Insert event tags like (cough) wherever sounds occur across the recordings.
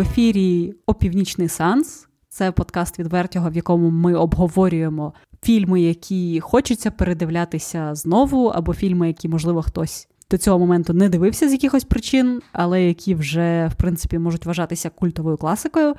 В ефірі Опівнічний Санс. Це подкаст від Вертього, в якому ми обговорюємо фільми, які хочеться передивлятися знову, або фільми, які, можливо, хтось до цього моменту не дивився з якихось причин, але які вже, в принципі, можуть вважатися культовою класикою.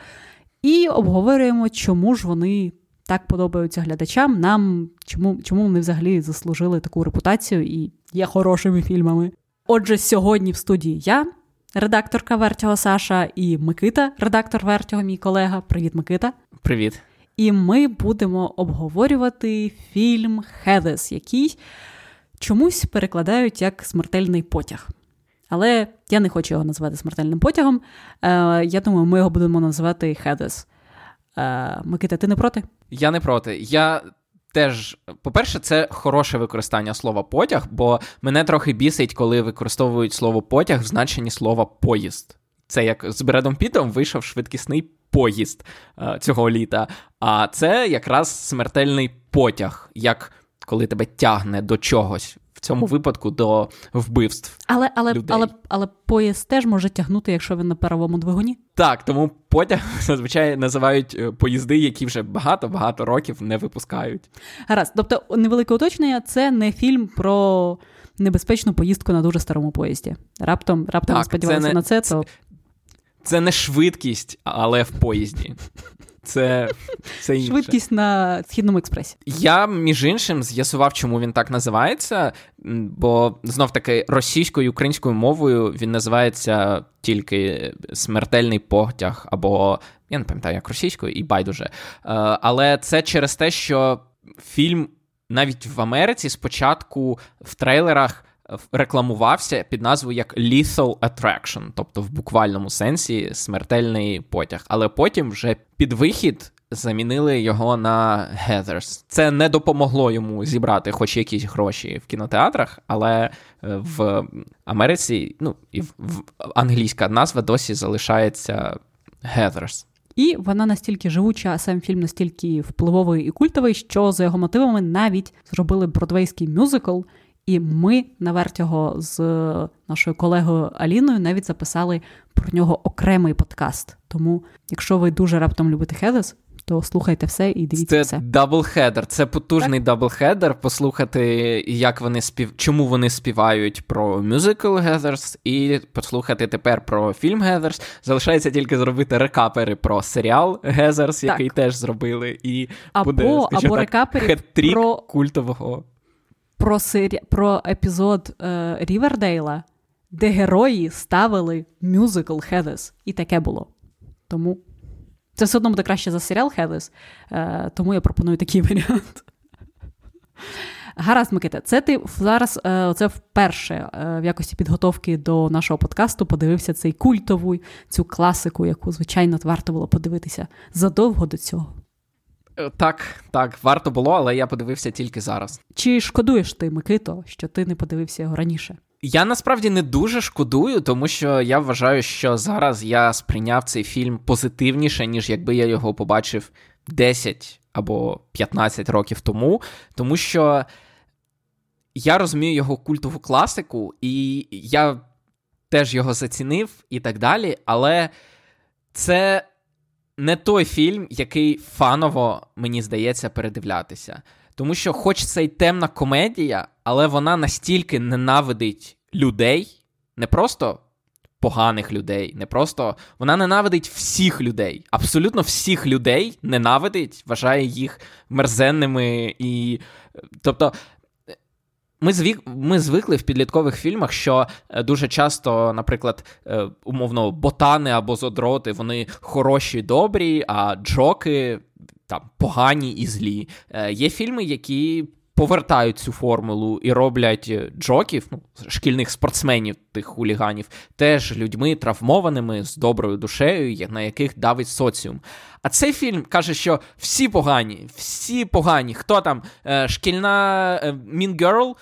І обговорюємо, чому ж вони так подобаються глядачам, нам, чому, чому вони взагалі заслужили таку репутацію і є хорошими фільмами. Отже, сьогодні в студії я, редакторка Вертього Саша, і Микита, редактор Вертього, мій колега. Привіт, Микита. Привіт. І ми будемо обговорювати фільм Хедес, який чомусь перекладають як смертельний потяг. Але я не хочу його назвати смертельним потягом. Е, Я думаю, ми його будемо називати Хедес. Е, Микита, ти не проти? Я не проти. Я теж, по-перше, це хороше використання слова потяг, бо мене трохи бісить, коли використовують слово потяг в значенні слова поїзд. Це як з Бредом Пітом вийшов швидкісний поїзд е, цього літа. А це якраз смертельний потяг, як коли тебе тягне до чогось. Цьому випадку до вбивств. Але але, людей. але, але поїзд теж може тягнути, якщо він на паровому двигуні. Так, тому потяг (laughs) зазвичай називають е, поїзди, які вже багато-багато років не випускають. Гаразд, тобто, невелике уточнення, це не фільм про небезпечну поїздку на дуже старому поїзді. Раптом раптом Так, сподівалися це не- на це, то Це не швидкість, але в поїзді. Це, це інше. швидкість на східному експресі. Я, між іншим, з'ясував, чому він так називається, бо знов таки російською і українською мовою він називається тільки смертельний потяг, або я не пам'ятаю, як російською, і байдуже. Е, Але це через те, що фільм навіть в Америці спочатку в трейлерах рекламувався під назвою як Lethal Attraction, тобто в буквальному сенсі смертельний потяг. Але потім вже під вихід замінили його на Heathers. Це не допомогло йому зібрати хоч якісь гроші в кінотеатрах, але е, в Америці, ну і в, в англійська назва досі залишається Heathers. І вона настільки живуча, а сам фільм настільки впливовий і культовий, що за його мотивами навіть зробили бродвейський мюзикл. І ми на Вертиго з нашою колегою Аліною навіть записали про нього окремий подкаст. Тому, якщо ви дуже раптом любите Хедес, то слухайте все і дивіться Це все. double-header, це потужний double-header. Послухати, як вони спів... чому вони співають про мюзикл Heathers, і послухати тепер про фільм Heathers. Залишається тільки зробити recap ери про серіал Heathers, який теж зробили, і Або, буде скажімо або так, recap ери про, культового. Про, сері... про епізод е, Рівердейла, де герої ставили мюзикл Хедес. І таке було. Тому це все одно буде краще за серіал Хедес, е, тому я пропоную такий (laughs) варіант. Гаразд, Микита, це ти зараз е, це вперше е, в якості підготовки до нашого подкасту подивився цей культову, цю класику, яку, звичайно, варто було подивитися задовго до цього. Е, Так, так, варто було, але я подивився тільки зараз. Чи шкодуєш ти, Микито, що ти не подивився його раніше? Я насправді не дуже шкодую, тому що я вважаю, що зараз я сприйняв цей фільм позитивніше, ніж якби я його побачив 10 або 15 років тому. Тому що я розумію його культову класику, і я теж його зацінив і так далі. Але це не той фільм, який фаново, мені здається, передивлятися. Тому що, хоч це й темна комедія, але вона настільки ненавидить людей, не просто поганих людей, не просто вона ненавидить всіх людей, абсолютно всіх людей ненавидить, вважає їх мерзенними і. Тобто. Ми звик, ми звикли в підліткових фільмах, що е, дуже часто, наприклад, е, умовно, ботани або зодроти, вони хороші добрі, а джоки там погані і злі. Е, Є фільми, які повертають цю формулу і роблять е, джоків, ну, шкільних спортсменів, тих хуліганів, теж людьми травмованими з доброю душею, на яких давить соціум. А цей фільм каже, що всі погані, всі погані. Хто там? Е, Шкільна е, Mean Girl?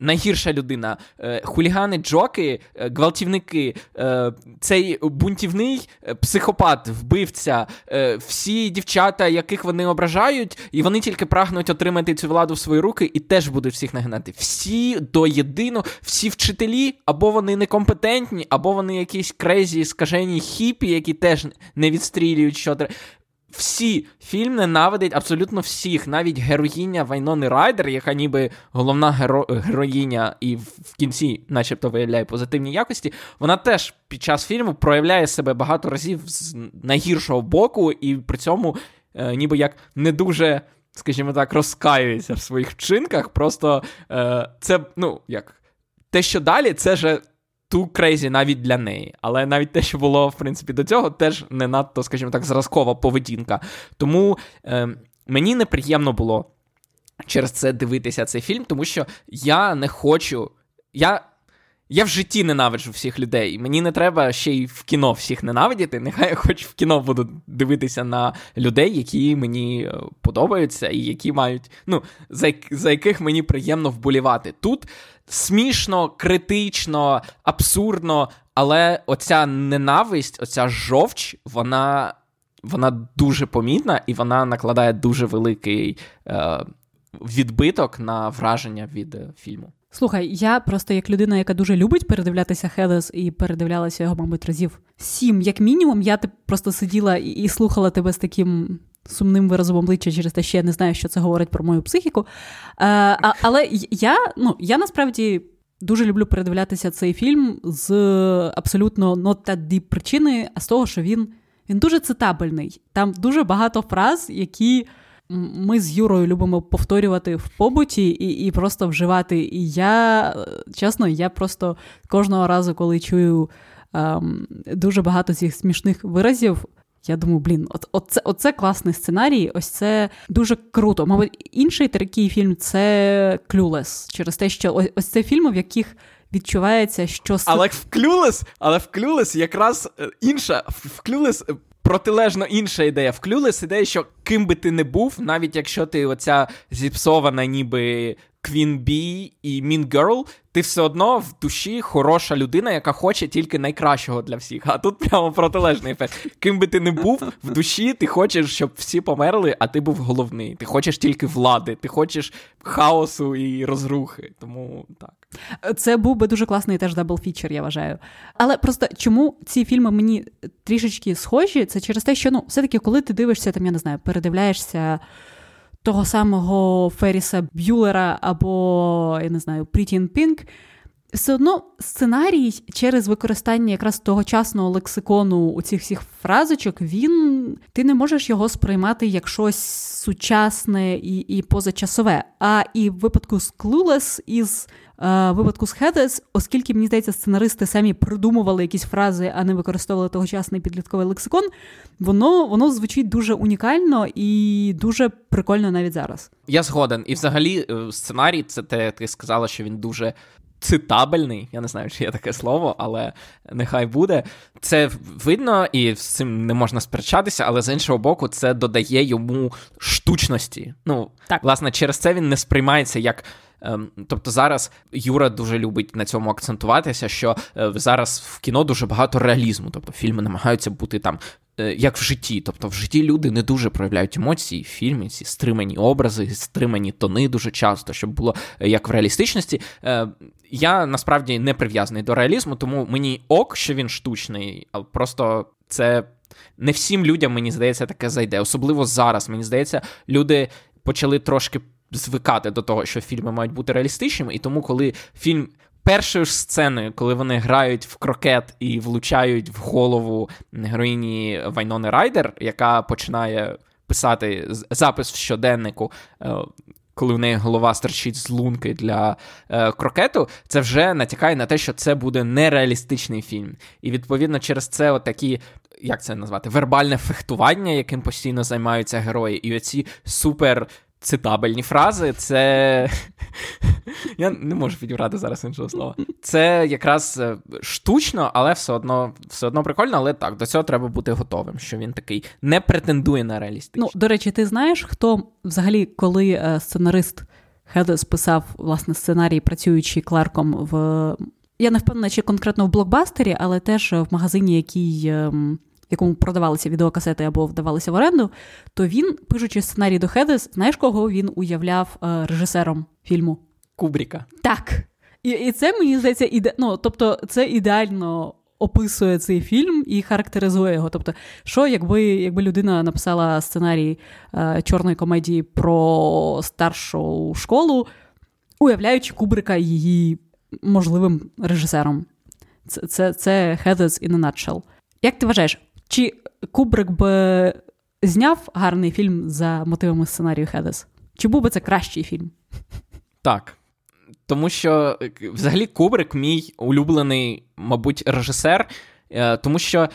Найгірша людина, е, хулігани, джоки, е, гвалтівники, е, цей бунтівний психопат, вбивця, всі дівчата, яких вони ображають, і вони тільки прагнуть отримати цю владу в свої руки і теж будуть всіх нагинати. Всі до єдиного, всі вчителі, або вони некомпетентні, або вони якісь крезі, скажені хіпі, які теж не відстрілюють що треба всі фільм ненавидить абсолютно всіх, навіть героїня Вайнони Райдер, яка ніби головна геро... героїня і в кінці, начебто, виявляє позитивні якості, вона теж під час фільму проявляє себе багато разів з найгіршого боку, і при цьому е, ніби як не дуже. Скажімо так, розкаюється в своїх вчинках. Просто е, це, ну, як, те, що далі, це же ту крейзі навіть для неї. Але навіть те, що було, в принципі, до цього, теж не надто, скажімо так, зразкова поведінка. Тому е, мені неприємно було через це дивитися цей фільм, тому що я не хочу. Я я в житті ненавиджу всіх людей. Мені не треба ще й в кіно всіх ненавидіти. Нехай я хоч в кіно буду дивитися на людей, які мені е, подобаються, і які мають, ну, за, за яких мені приємно вболівати. Тут смішно, критично, абсурдно, але оця ненависть, оця жовч, вона вона дуже помітна і вона накладає дуже великий е, відбиток на враження від е, фільму. Слухай, я просто як людина, яка дуже любить передивлятися Хедес і передивлялася його, мабуть, разів сім, як мінімум, я просто сиділа і слухала тебе з таким сумним виразом обличчя через те, що я не знаю, що це говорить про мою психіку. Е, а, Але я, ну, я насправді. Дуже люблю передивлятися цей фільм з абсолютно not that deep причини, а з того, що він він дуже цитабельний. Там дуже багато фраз, які ми з Юрою любимо повторювати в побуті і і просто вживати. І я, чесно, я просто кожного разу, коли чую ем, дуже багато цих смішних виразів, я думаю, блін, от, оце, оце класний сценарій, ось це дуже круто. Мабуть, інший такий фільм це Клюлес, через те, що ось, ось це фільми, в яких. Відчувається, що але в Клюлес, але в Клюлес якраз е, інша в Клюлес протилежно інша ідея. В Клюлес ідея, що ким би ти не був, навіть якщо ти оця зіпсована, ніби Bee і Mean Girl, ти все одно в душі хороша людина, яка хоче тільки найкращого для всіх. А тут прямо протилежний ефект. Ким би ти не був в душі, ти хочеш, щоб всі померли, а ти був головний. Ти хочеш тільки влади, ти хочеш хаосу і розрухи. Тому так. Це був би дуже класний теж double feature, я вважаю. Але просто чому ці фільми мені трішечки схожі? Це через те, що ну, все-таки, коли ти дивишся, там, я не знаю, передивляєшся того самого Ферріса Б'юлера або, я не знаю, in Pink, все одно сценарій через використання якраз тогочасного лексикону у цих всіх фразочок, він ти не можеш його сприймати як щось сучасне і і позачасове. А і в випадку з Clueless із випадку з Хедес, оскільки мені здається, сценаристи самі придумували якісь фрази, а не використовували тогочасний підлітковий лексикон, воно воно звучить дуже унікально і дуже прикольно навіть зараз. Я згоден. І взагалі е, сценарій, це те, ти сказала, що він дуже цитабельний, я не знаю, чи є таке слово, але нехай буде. Це видно і з цим не можна сперечатися, але з іншого боку, це додає йому штучності. Ну, так. власне, через це він не сприймається як. Ем, тобто зараз Юра дуже любить на цьому акцентуватися, що е, зараз в кіно дуже багато реалізму. Тобто фільми намагаються бути там як в житті. Тобто в житті люди не дуже проявляють емоції в фільмі, ці стримані образи, стримані тони дуже часто, щоб було е, як в реалістичності. Е, я насправді не прив'язаний до реалізму, тому мені ок, що він штучний, але просто це не всім людям, мені здається, таке зайде. Особливо зараз. Мені здається, люди почали трошки. Звикати до того, що фільми мають бути реалістичними, і тому, коли фільм першою ж сценою, коли вони грають в крокет і влучають в голову героїні Вайнони Райдер, яка починає писати запис в щоденнику. Е, коли в неї голова стерчить з лунки для е, крокету, це вже натякає на те, що це буде нереалістичний фільм. І відповідно через це от такі, як це назвати, вербальне фехтування, яким постійно займаються герої, і оці супер цитабельні фрази, це. (laughs) Я не можу підібрати зараз іншого слова. Це якраз е, штучно, але все одно все одно прикольно. Але так, до цього треба бути готовим, що він такий не претендує на реалістичність. Ну, до речі, ти знаєш, хто взагалі, коли е, сценарист Хедес писав власне сценарій, працюючи клерком в. Я не впевнена, чи конкретно в блокбастері, але теж в магазині, який, в якому продавалися відеокасети або вдавалися в оренду, то він, пишучи сценарій до Хедес, знаєш, кого він уявляв е, режисером фільму? Кубріка. Так. І і це мені здається, іде... ну, тобто, це ідеально описує цей фільм і характеризує його. Тобто, що якби якби людина написала сценарій е, чорної комедії про старшу школу, уявляючи Кубрика її можливим режисером. Це це, це Heathers in a nutshell. Як ти вважаєш, чи Кубрик би зняв гарний фільм за мотивами сценарію Хедес? Чи був би це кращий фільм? Так. Тому що взагалі Кубрик мій улюблений, мабуть, режисер, е, тому що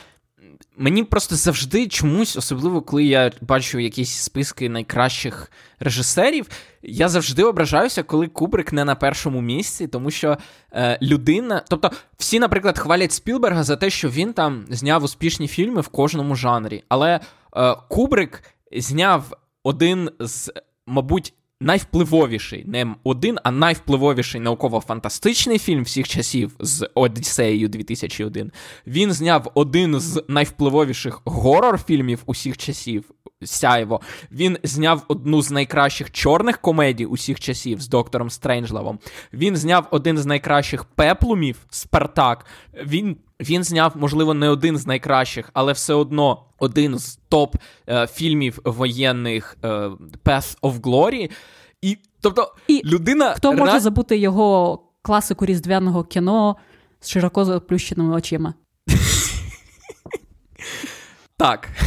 мені просто завжди чомусь, особливо коли я бачу якісь списки найкращих режисерів, я завжди ображаюся, коли Кубрик не на першому місці, тому що е, людина. Тобто, всі, наприклад, хвалять Спілберга за те, що він там зняв успішні фільми в кожному жанрі. Але е, Кубрик зняв один з, мабуть, найвпливовіший, не один, а найвпливовіший науково-фантастичний фільм всіх часів з Одіссеєю 2001. Він зняв один з найвпливовіших горор-фільмів усіх часів. Сяйво. Він зняв одну з найкращих чорних комедій усіх часів з доктором Стрейнджлевом. Він зняв один з найкращих пеплумів Спартак. Він він зняв, можливо, не один з найкращих, але все одно один з топ е, фільмів воєнних е, Path of Glory. І тобто і людина. Хто може забути його класику різдвяного кіно з широко заплющеними очима? (laughs) Так. (laughs)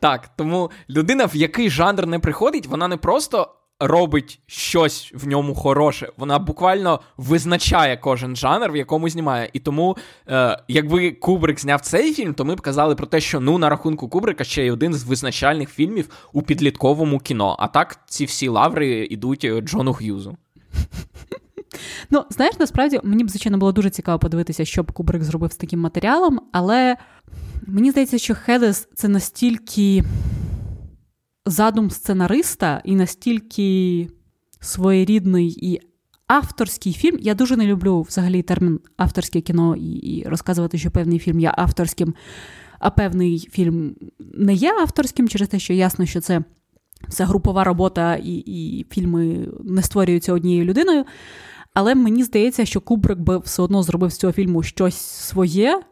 Так, тому людина, в який жанр не приходить, вона не просто робить щось в ньому хороше. Вона буквально визначає кожен жанр, в якому знімає. І тому, е, якби Кубрик зняв цей фільм, то ми б казали про те, що ну на рахунку Кубрика ще й один з визначальних фільмів у підлітковому кіно. А так ці всі лаври йдуть е, Джону Г'юзу. Ну, знаєш, насправді мені б, звичайно, було дуже цікаво подивитися, що б Кубрик зробив з таким матеріалом, але мені здається, що Хедес це настільки задум сценариста і настільки своєрідний і авторський фільм. Я дуже не люблю взагалі термін авторське кіно і, і розказувати, що певний фільм є авторським, а певний фільм не є авторським через те, що ясно, що це все групова робота, і, і фільми не створюються однією людиною. Але мені здається, що Кубрик би все одно зробив з цього фільму щось своє.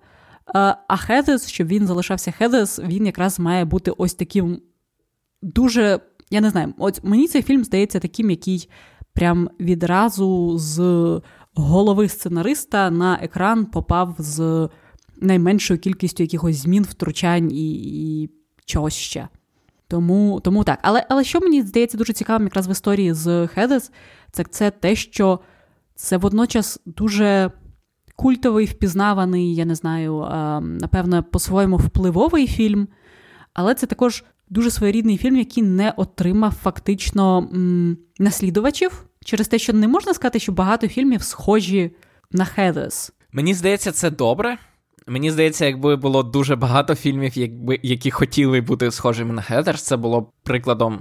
А Хедес, щоб він залишався Хедес, він якраз має бути ось таким дуже, я не знаю, от мені цей фільм здається таким, який прям відразу з голови сценариста на екран попав з найменшою кількістю якихось змін, втручань і, і чогось ще. Тому тому так. Але але що мені здається дуже цікавим якраз в історії з Хедес, це це те, що це водночас дуже культовий, впізнаваний, я не знаю, напевно, по-своєму впливовий фільм, але це також дуже своєрідний фільм, який не отримав фактично м, наслідувачів через те, що не можна сказати, що багато фільмів схожі на Хедес. Мені здається, це добре. Мені здається, якби було дуже багато фільмів, якби, які хотіли бути схожими на Хедерс, це було б прикладом,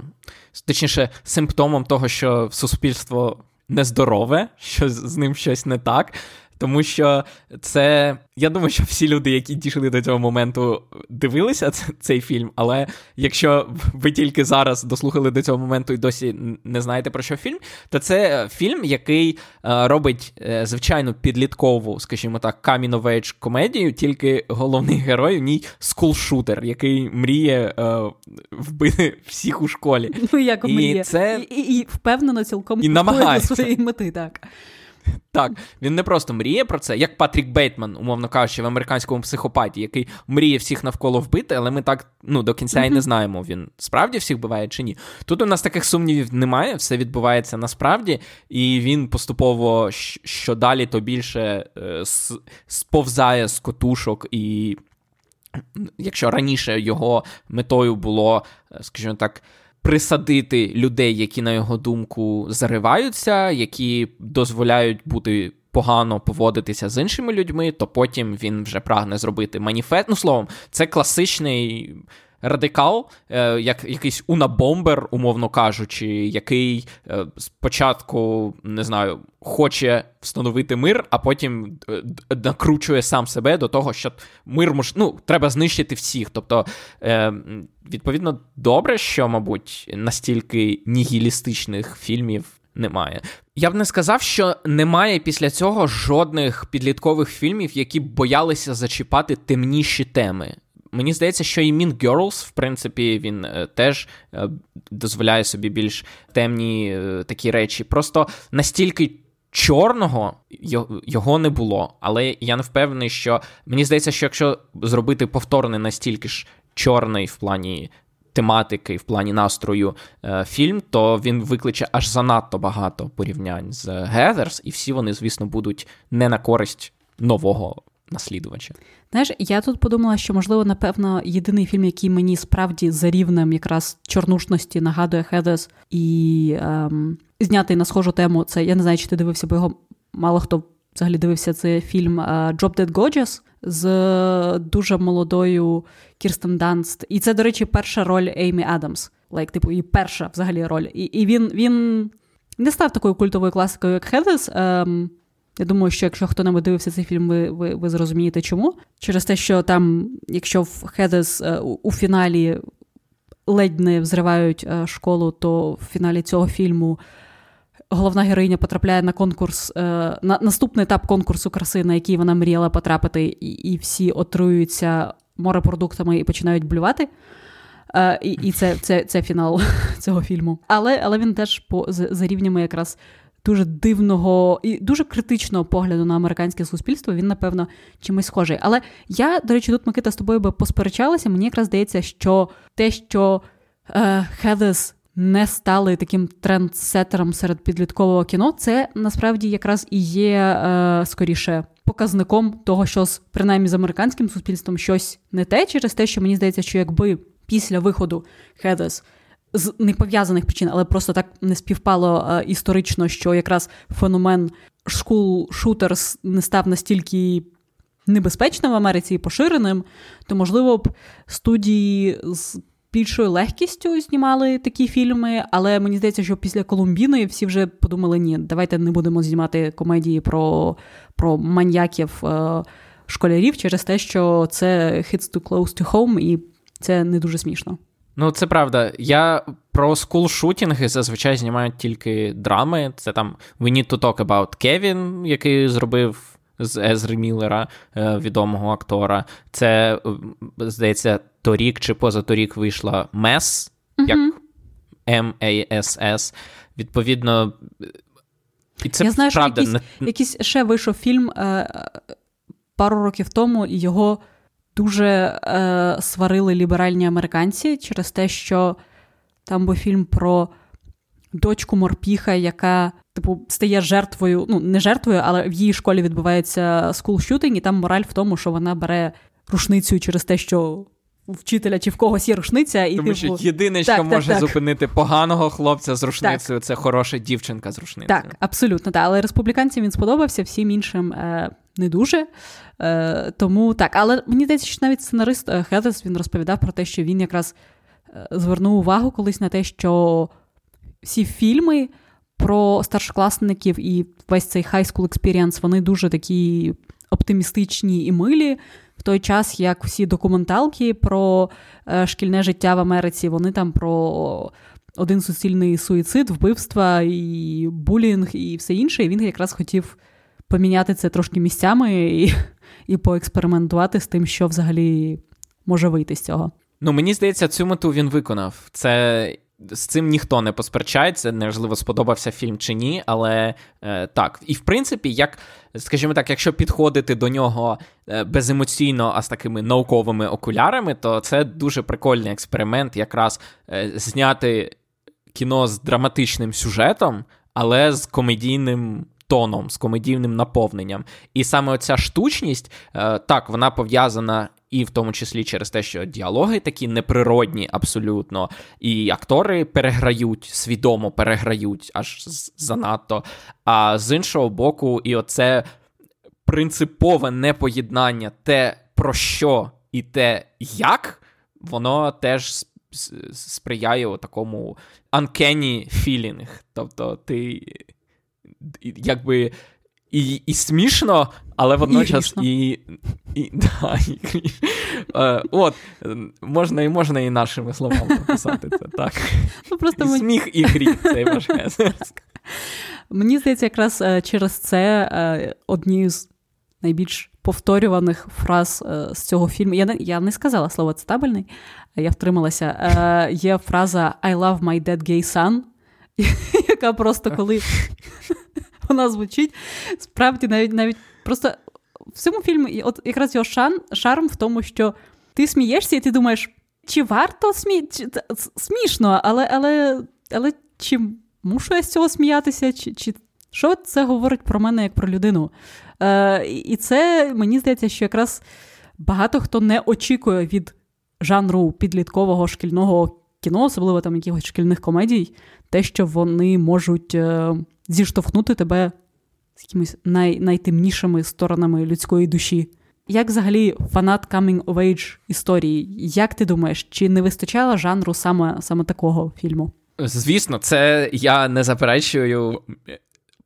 точніше, симптомом того, що суспільство нездорове, що з ним щось не так. Тому що це. Я думаю, що всі люди, які дійшли до цього моменту, дивилися цей фільм. Але якщо ви тільки зараз дослухали до цього моменту і досі не знаєте про що фільм, то це фільм, який е, робить е, звичайну підліткову, скажімо так, coming-of-age комедію, тільки головний герой в ній school shooter, який мріє е, вбити всіх у школі. Ну, як мріє. Це... І, і, і впевнено цілком і намагається. своєї мети, так. (laughs) Так, він не просто мріє про це, як Патрік Бейтман, умовно кажучи, в американському психопаті, який мріє всіх навколо вбити, але ми так ну, до кінця і не знаємо, він справді всіх вбиває чи ні. Тут у нас таких сумнівів немає, все відбувається насправді, і він поступово що далі, то більше е, сповзає з котушок і. Якщо раніше його метою було, е, скажімо так, присадити людей, які, на його думку, зариваються, які дозволяють бути. Погано поводитися з іншими людьми, то потім він вже прагне зробити маніфест. Ну, словом, це класичний радикал, е, як якийсь унабомбер, умовно кажучи, який е, спочатку не знаю, хоче встановити мир, а потім е, накручує сам себе до того, що мир мож... ну, треба знищити всіх. Тобто, відповідно, добре, що, мабуть, настільки нігілістичних фільмів немає. Я б не сказав, що немає після цього жодних підліткових фільмів, які боялися зачіпати темніші теми. Мені здається, що і Mean Girls, в принципі, він е, теж е, дозволяє собі більш темні е, такі речі. Просто настільки чорного його не було. Але я не впевнений, що мені здається, що якщо зробити повторний настільки ж чорний в плані тематики, в плані настрою фільм, то він викличе аж занадто багато порівнянь з Гезерс, і всі вони, звісно, будуть не на користь нового наслідувача. Знаєш, я тут подумала, що, можливо, напевно, єдиний фільм, який мені справді за рівнем якраз чорнушності нагадує Хедес і ем, знятий на схожу тему, це я не знаю, чи ти дивився, бо його мало хто взагалі дивився. Це фільм Drop Dead Gorgeous з дуже молодою Кірстен Данст. І це, до речі, перша роль Еймі Адамс. Like, типу, і перша взагалі роль. І і він він не став такою культовою класикою, як Хедес. Ем, я думаю, що якщо хто-небудь дивився цей фільм, ви, ви ви, зрозумієте чому. Через те, що там, якщо в Хедес е, у, у фіналі ледь не взривають е, школу, то в фіналі цього фільму головна героїня потрапляє на конкурс, е, на наступний етап конкурсу краси, на який вона мріяла потрапити, і, всі отруються морепродуктами і починають блювати. І це це, це фінал (laughs) цього фільму. Але але він теж по за рівнями якраз дуже дивного і дуже критичного погляду на американське суспільство, він, напевно, чимось схожий. Але я, до речі, тут Микита з тобою би посперечалася. Мені якраз здається, що те, що е, Хедес не стали таким трендсетером серед підліткового кіно, це насправді якраз і є е, скоріше. Показником того, що з принаймні з американським суспільством щось не те, через те, що мені здається, що якби після виходу Хедес з непов'язаних причин, але просто так не співпало е, історично, що якраз феномен school shooters не став настільки небезпечним в Америці і поширеним, то, можливо, б студії з більшою легкістю знімали такі фільми, але мені здається, що після Колумбіни всі вже подумали: ні, давайте не будемо знімати комедії про про маньяків е, школярів через те, що це hits too close to home, і це не дуже смішно. Ну, це правда. Я про скул-шутінги зазвичай знімають тільки драми. Це там We Need to Talk About Kevin, який зробив з Езри Міллера, е, відомого актора. Це, здається, торік чи позаторік вийшла Мес, mm-hmm. як M-A-S-S. Відповідно, і це Я знаю, правда. що якийсь, якийсь ще вийшов фільм е, пару років тому, і його дуже е, сварили ліберальні американці через те, що там був фільм про дочку морпіха, яка, типу, стає жертвою, ну, не жертвою, але в її школі відбувається скул-шутинг, і там мораль в тому, що вона бере рушницю через те, що. Вчителя чи в когось є рушниця, і тому типу... що єдине, що так, може так, зупинити поганого хлопця з рушницею, це хороша дівчинка з рушницею. Так, абсолютно так. Але республіканцям він сподобався, всім іншим е, не дуже. Е, Тому так, але мені здається, що навіть сценарист е, Хедес він розповідав про те, що він якраз е, звернув увагу колись на те, що всі фільми про старшокласників і весь цей high school experience, вони дуже такі оптимістичні і милі. В той час, як всі документалки про е, шкільне життя в Америці, вони там про один суцільний суїцид, вбивства і булінг, і все інше. І він якраз хотів поміняти це трошки місцями і і поекспериментувати з тим, що взагалі може вийти з цього. Ну, мені здається, цю мету він виконав. Це. З цим ніхто не посперечається, неважливо, сподобався фільм чи ні, але е, так. І в принципі, як, скажімо так, якщо підходити до нього е, беземоційно, а з такими науковими окулярами, то це дуже прикольний експеримент, якраз е, зняти кіно з драматичним сюжетом, але з комедійним тоном, з комедійним наповненням. І саме оця штучність, е, так, вона пов'язана. І в тому числі через те, що діалоги такі неприродні абсолютно, і актори переграють, свідомо переграють аж занадто. А з іншого боку, і оце принципове непоєднання те, про що і те, як воно теж сприяє такому uncanny feeling. Тобто, ти якби і і смішно, але водночас і. і, і, да, (laughs) і е, От, можна і можна і нашими словами написати це. так. Ну, просто і ми... Сміх і гріх цей ваш (laughs) Мені здається, якраз е, через це е, одні з найбільш повторюваних фраз з цього фільму. Я не я не сказала слово цитабельний, я втрималася. Є фраза I love my dead gay son, (laughs) яка просто коли вона звучить. Справді, навіть навіть просто в цьому фільмі от якраз його шан, шарм в тому, що ти смієшся, і ти думаєш, чи варто смі... Чи... смішно, але але, але чи мушу я з цього сміятися? Чи, чи... Що це говорить про мене як про людину? Е, І це мені здається, що якраз багато хто не очікує від жанру підліткового шкільного кіно, особливо там якихось шкільних комедій, те, що вони можуть е, зіштовхнути тебе з якимись най, найтемнішими сторонами людської душі. Як взагалі фанат coming of age історії? Як ти думаєш, чи не вистачало жанру саме, саме такого фільму? Звісно, це я не заперечую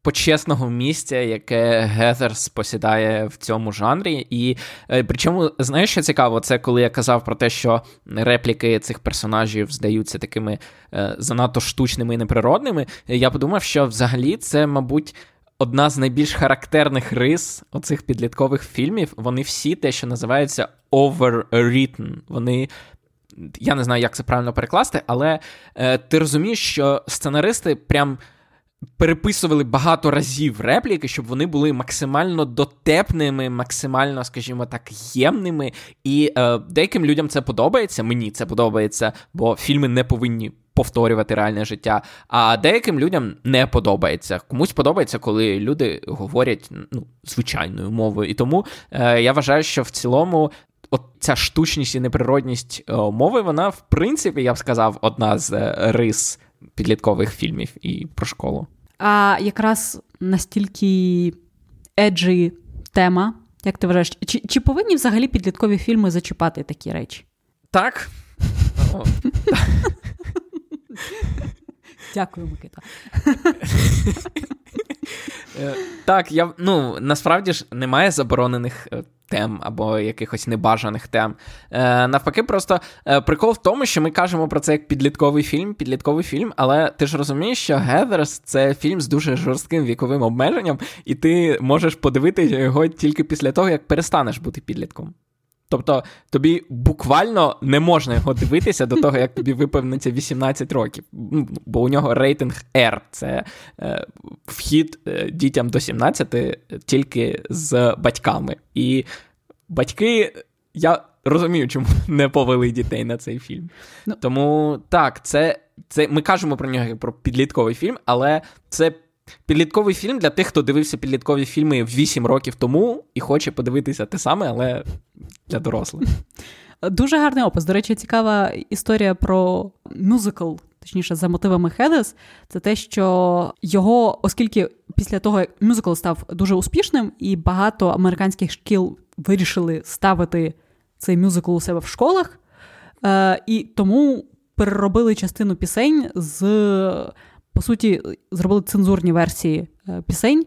почесного місця, яке Гезерс посідає в цьому жанрі. І е, причому, знаєш, що цікаво, це коли я казав про те, що репліки цих персонажів здаються такими е, занадто штучними і неприродними. Я подумав, що взагалі це, мабуть. Одна з найбільш характерних рис оцих підліткових фільмів, вони всі те, що називається overwritten. Вони. Я не знаю, як це правильно перекласти, але е, ти розумієш, що сценаристи прям переписували багато разів репліки, щоб вони були максимально дотепними, максимально, скажімо так, ємними. І е, деяким людям це подобається. Мені це подобається, бо фільми не повинні. Повторювати реальне життя, а деяким людям не подобається. Комусь подобається, коли люди говорять ну, звичайною мовою. І тому е, я вважаю, що в цілому от ця штучність і неприродність е, мови, вона, в принципі, я б сказав, одна з е, рис підліткових фільмів і про школу. А якраз настільки еджі тема, як ти вважаєш, чи, чи повинні взагалі підліткові фільми зачіпати такі речі? Так. Дякую, Микита. Е, так, я ну насправді ж немає заборонених е, тем або якихось небажаних тем. Е, Навпаки, просто е, прикол в тому, що ми кажемо про це як підлітковий фільм, підлітковий фільм, але ти ж розумієш, що Гедерс це фільм з дуже жорстким віковим обмеженням, і ти можеш подивитися його тільки після того, як перестанеш бути підлітком. Тобто тобі буквально не можна його дивитися до того, як тобі виповниться 18 років. Ну, бо у нього рейтинг R. Це е, вхід е, дітям до 17 тільки з батьками. І батьки, я розумію, чому (laughs) не повели дітей на цей фільм. Ну, Тому так, це, це ми кажемо про нього як про підлітковий фільм, але це Підлітковий фільм для тих, хто дивився підліткові фільми 8 років тому і хоче подивитися те саме, але для дорослих. (laughs) Дуже гарний опис. До речі, цікава історія про мюзикл, точніше, за мотивами Хедес. Це те, що його, оскільки після того, як мюзикл став дуже успішним, і багато американських шкіл вирішили ставити цей мюзикл у себе в школах, е, і тому переробили частину пісень з по суті, зробили цензурні версії е, пісень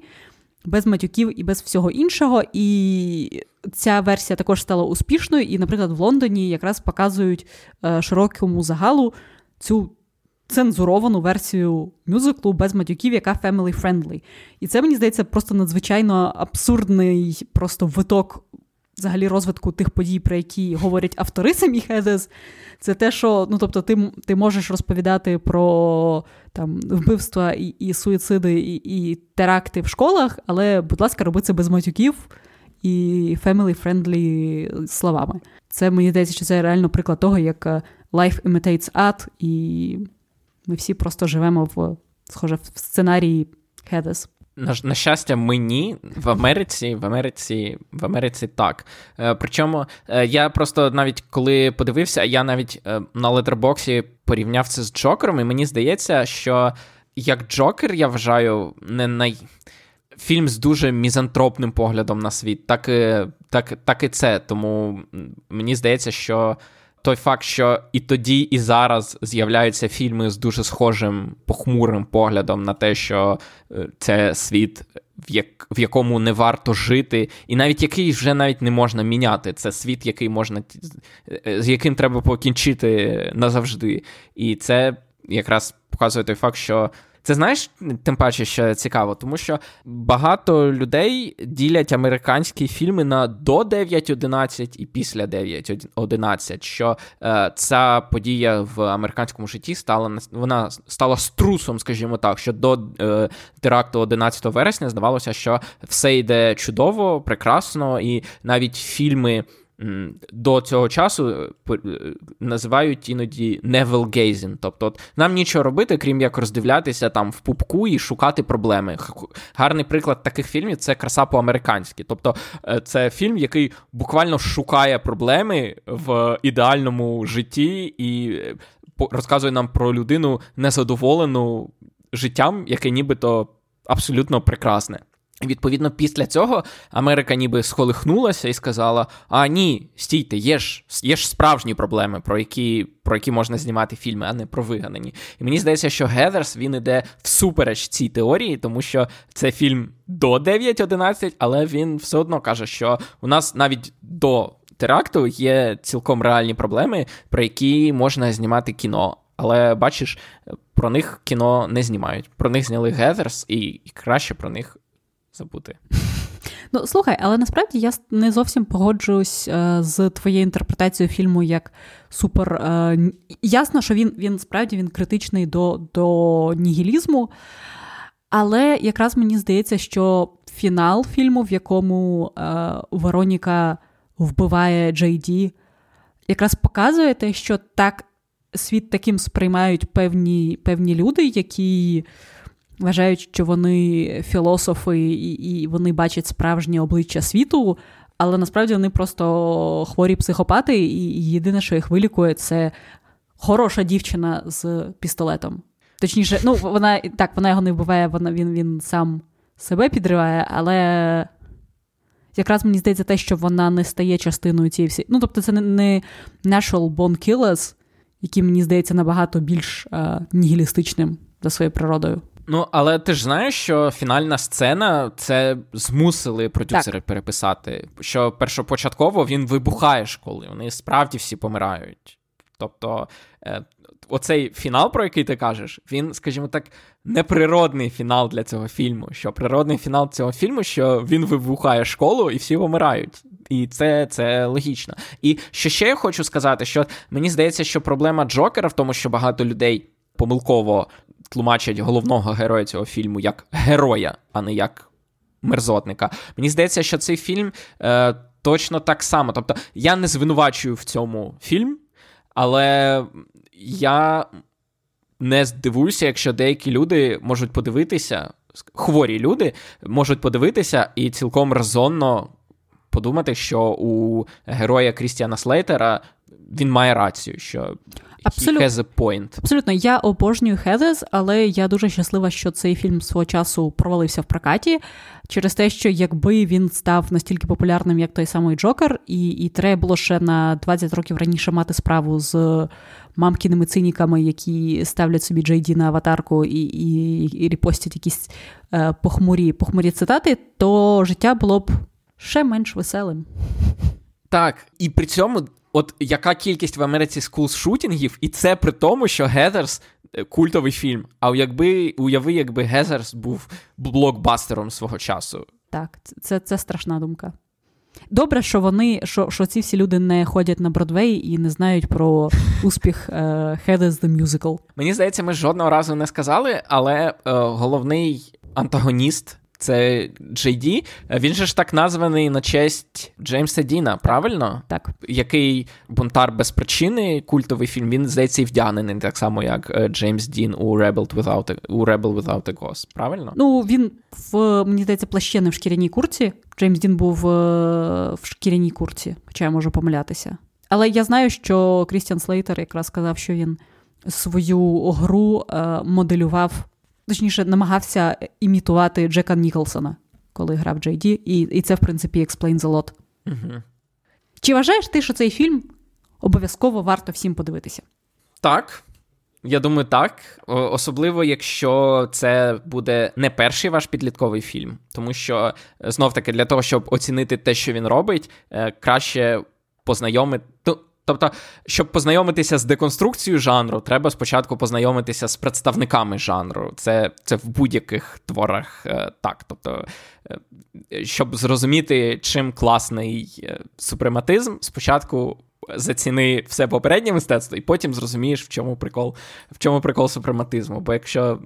без матюків і без всього іншого. І ця версія також стала успішною. І, наприклад, в Лондоні якраз показують е, широкому загалу цю. Цензуровану версію мюзиклу без матюків, яка family friendly. І це мені здається просто надзвичайно абсурдний просто виток взагалі розвитку тих подій, про які говорять автори самі Хедес. Це те, що ну тобто, ти ти можеш розповідати про там вбивства і і суїциди, і і теракти в школах, але, будь ласка, роби це без матюків і family-friendly словами. Це мені здається, що це реально приклад того, як е, life imitates art, і ми всі просто живемо в схоже в сценарії Хедес. На, на щастя, мені в Америці, в Америці, в Америці так. Е, Причому е, я просто навіть коли подивився, я навіть е, на летербоксі порівняв це з Джокером, і мені здається, що як Джокер, я вважаю, не най. Фільм з дуже мізантропним поглядом на світ, так так, так і це. Тому мені здається, що той факт, що і тоді, і зараз з'являються фільми з дуже схожим похмурим поглядом на те, що е, це світ, в як, в якому не варто жити, і навіть який вже навіть не можна міняти. Це світ, який можна е, з яким треба покінчити назавжди. І це якраз показує той факт, що це знаєш, тим паче, що цікаво, тому що багато людей ділять американські фільми на до 9.11 і після 9.11, що е, ця подія в американському житті стала вона стала струсом, скажімо так, що до е, теракту 11 вересня здавалося, що все йде чудово, прекрасно, і навіть фільми до цього часу е, е, називають іноді gazing. Тобто нам нічого робити, крім як роздивлятися там в пупку і шукати проблеми. Гарний приклад таких фільмів це краса по-американськи. Тобто е, це фільм, який буквально шукає проблеми в ідеальному житті і розказує нам про людину незадоволену життям, яке нібито абсолютно прекрасне. Відповідно, після цього Америка ніби схолихнулася і сказала: А ні, стійте, є ж є ж справжні проблеми, про які про які можна знімати фільми, а не про вигадані. І мені здається, що Гедерс він іде всупереч цій теорії, тому що це фільм до 9.11, але він все одно каже, що у нас навіть до теракту є цілком реальні проблеми, про які можна знімати кіно. Але бачиш, про них кіно не знімають. Про них зняли Гедерс, і краще про них забути. (laughs) Ну, слухай, але насправді я не зовсім погоджуюсь е, з твоєю інтерпретацією фільму як супер. Е, ясно, що він він справді він критичний до, до нігілізму, але якраз мені здається, що фінал фільму, в якому е, Вероніка вбиває Джей Ді, якраз показує те, що так світ таким сприймають певні, певні люди, які вважають, що вони філософи і, і вони бачать справжнє обличчя світу, але насправді вони просто хворі психопати, і єдине, що їх вилікує, це хороша дівчина з пістолетом. Точніше, ну вона так, вона його не вбиває, вона він, він сам себе підриває, але. Якраз мені здається, те, що вона не стає частиною цієї всієї. Ну, тобто, це не Natural Born Killers, який, мені здається, набагато більш а, нігілістичним за своєю природою. Ну, але ти ж знаєш, що фінальна сцена це змусили продюсери так. переписати. Що першопочатково він вибухає школи, вони справді всі помирають. Тобто, е, оцей фінал, про який ти кажеш, він, скажімо так, неприродний фінал для цього фільму. Що природний фінал цього фільму, що він вибухає школу і всі помирають. І це це логічно. І що ще я хочу сказати, що мені здається, що проблема Джокера в тому, що багато людей помилково тлумачать головного героя цього фільму як героя, а не як мерзотника. Мені здається, що цей фільм е, точно так само. Тобто, я не звинувачую в цьому фільм, але я не здивуюся, якщо деякі люди можуть подивитися, хворі люди можуть подивитися і цілком резонно подумати, що у героя Крістіана Слейтера він має рацію, що Абсолют... He has a point. Абсолютно, я обожнюю Хедес, але я дуже щаслива, що цей фільм свого часу провалився в прокаті через те, що якби він став настільки популярним, як той самий Джокер, і і треба було ще на 20 років раніше мати справу з мамкіними циніками, які ставлять собі Джейді на аватарку і і, і репостять якісь е, похмурі, похмурі цитати, то життя було б ще менш веселим. Так, і при цьому От яка кількість в Америці скулшутінгів, і це при тому, що Гезерс культовий фільм. А якби уяви, якби Гезерс був блокбастером свого часу. Так, це це страшна думка. Добре, що вони, що що ці всі люди не ходять на Бродвей і не знають про успіх Head is the Musical. Мені здається, ми жодного разу не сказали, але е, головний антагоніст це Ді. Він же ж так названий на честь Джеймса Діна, правильно? Так. Який бунтар без причини, культовий фільм, він здається і вдягнений так само, як е, Джеймс Дін у Rebel Without a, у Rebel Without a Cause, правильно? Ну, він в мені здається, плащений в шкіряній курці. Джеймс Дін був е, в шкіряній курці, хоча я можу помилятися. Але я знаю, що Крістіан Слейтер якраз сказав, що він свою гру е, моделював точніше, намагався імітувати Джека Ніколсона, коли грав Джей Ді, і і це, в принципі, explains a lot. Угу. Чи вважаєш ти, що цей фільм обов'язково варто всім подивитися. Так. Я думаю, так. Особливо, якщо це буде не перший ваш підлітковий фільм, тому що знов таки для того, щоб оцінити те, що він робить, е, краще познайомити. Тобто, щоб познайомитися з деконструкцією жанру, треба спочатку познайомитися з представниками жанру. Це це в будь-яких творах е, так. Тобто, е, щоб зрозуміти, чим класний е, супрематизм, спочатку заціни все попереднє мистецтво, і потім зрозумієш, в чому прикол в чому прикол супрематизму. Бо якщо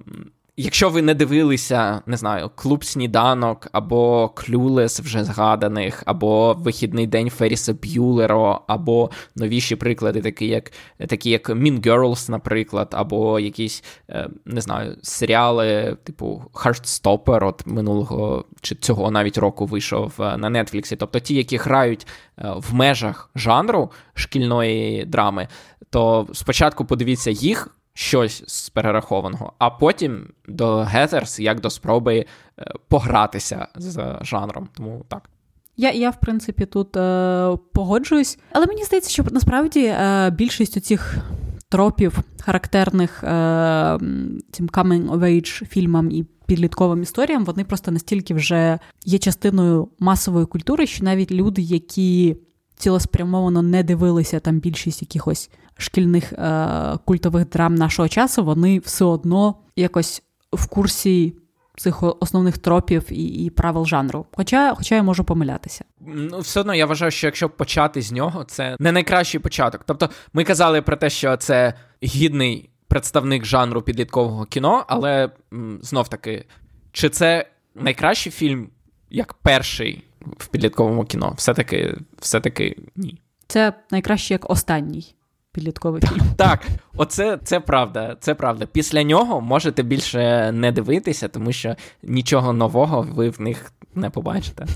Якщо ви не дивилися, не знаю, клуб сніданок або Клюлес вже згаданих, або вихідний день Ферріса Б'юлеро, або новіші приклади, такі як такі як Mean Girls, наприклад, або якісь е, не знаю, серіали, типу Heartstopper от минулого чи цього навіть року вийшов е, на Нетфліксі. Тобто ті, які грають е, в межах жанру шкільної драми, то спочатку подивіться їх щось з перерахованого, а потім до Гезерс як до спроби е, погратися з жанром. Тому так. Я, я в принципі, тут е, погоджуюсь, але мені здається, що насправді е, більшість цих тропів, характерних е, цим coming of age фільмам і підлітковим історіям, вони просто настільки вже є частиною масової культури, що навіть люди, які цілеспрямовано не дивилися там більшість якихось шкільних е, культових драм нашого часу, вони все одно якось в курсі цих основних тропів і і правил жанру. Хоча хоча я можу помилятися. Ну, все одно я вважаю, що якщо почати з нього, це не найкращий початок. Тобто, ми казали про те, що це гідний представник жанру підліткового кіно, але знов таки, чи це найкращий фільм як перший в підлітковому кіно? Все-таки, все-таки ні. Це найкраще як останній підлітковий фільм. Так, оце це правда. Це правда. Після нього можете більше не дивитися, тому що нічого нового ви в них не побачите.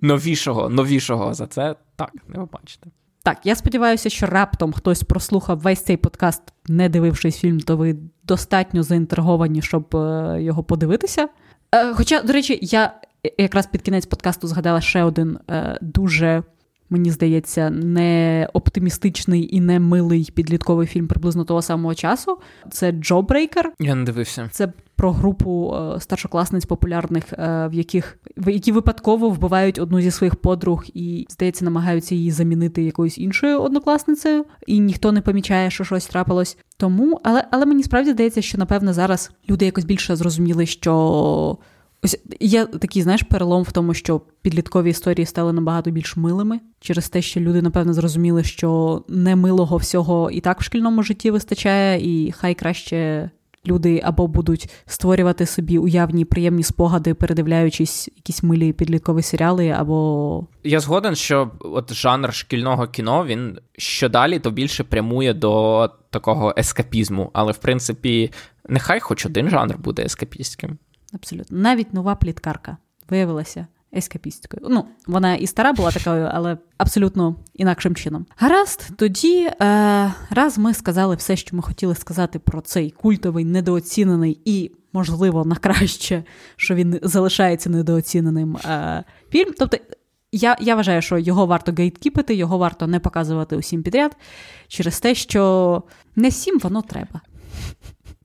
Новішого, новішого за це так, не побачите. Так, я сподіваюся, що раптом хтось прослухав весь цей подкаст, не дивившись фільм, то ви достатньо заінтриговані, щоб е, його подивитися. Е, хоча, до речі, я якраз під кінець подкасту згадала ще один е, дуже мені здається, не оптимістичний і не милий підлітковий фільм приблизно того самого часу. Це Джобрейкер. Я не дивився. Це про групу е, старшокласниць популярних, е, в яких в які випадково вбивають одну зі своїх подруг і, здається, намагаються її замінити якоюсь іншою однокласницею, і ніхто не помічає, що щось трапилось. Тому, але але мені справді здається, що напевне зараз люди якось більше зрозуміли, що Ось є такий, знаєш, перелом в тому, що підліткові історії стали набагато більш милими через те, що люди, напевно, зрозуміли, що немилого всього і так в шкільному житті вистачає, і хай краще люди або будуть створювати собі уявні приємні спогади, передивляючись якісь милі підліткові серіали, або. Я згоден, що от жанр шкільного кіно він що далі, то більше прямує до такого ескапізму. Але в принципі, нехай хоч один жанр буде ескапістським. Абсолютно. Навіть нова пліткарка виявилася ескапісткою. Ну, вона і стара була такою, але абсолютно інакшим чином. Гаразд, тоді, е, раз ми сказали все, що ми хотіли сказати про цей культовий, недооцінений і, можливо, на краще, що він залишається недооціненим е, фільм. Тобто. Я я вважаю, що його варто гейткіпити, його варто не показувати усім підряд через те, що не всім воно треба.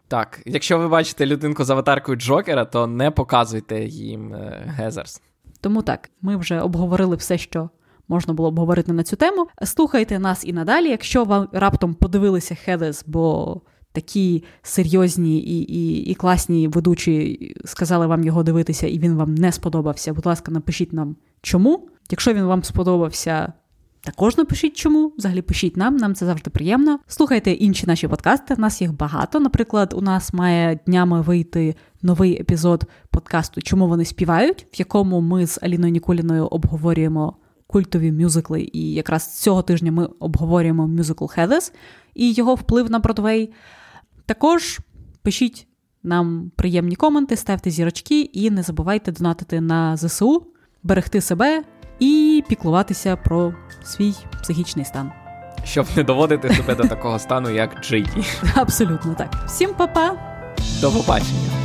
Так, якщо ви бачите людинку з аватаркою Джокера, то не показуйте їм Гезерс. Тому так, ми вже обговорили все, що можна було обговорити на цю тему. Слухайте нас і надалі. Якщо вам раптом подивилися Хедес, бо такі серйозні і, і, і класні ведучі сказали вам його дивитися, і він вам не сподобався. Будь ласка, напишіть нам чому. Якщо він вам сподобався, також напишіть чому. Взагалі пишіть нам, нам це завжди приємно. Слухайте інші наші подкасти. в нас їх багато. Наприклад, у нас має днями вийти новий епізод подкасту Чому вони співають, в якому ми з Аліною Ніколіною обговорюємо культові мюзикли. І якраз цього тижня ми обговорюємо мюзикл Хедес і його вплив на Бродвей. Також пишіть нам приємні коменти, ставте зірочки і не забувайте донатити на ЗСУ, берегти себе і піклуватися про свій психічний стан. Щоб не доводити себе до такого стану, як Джейді. Абсолютно так. Всім па-па! До побачення.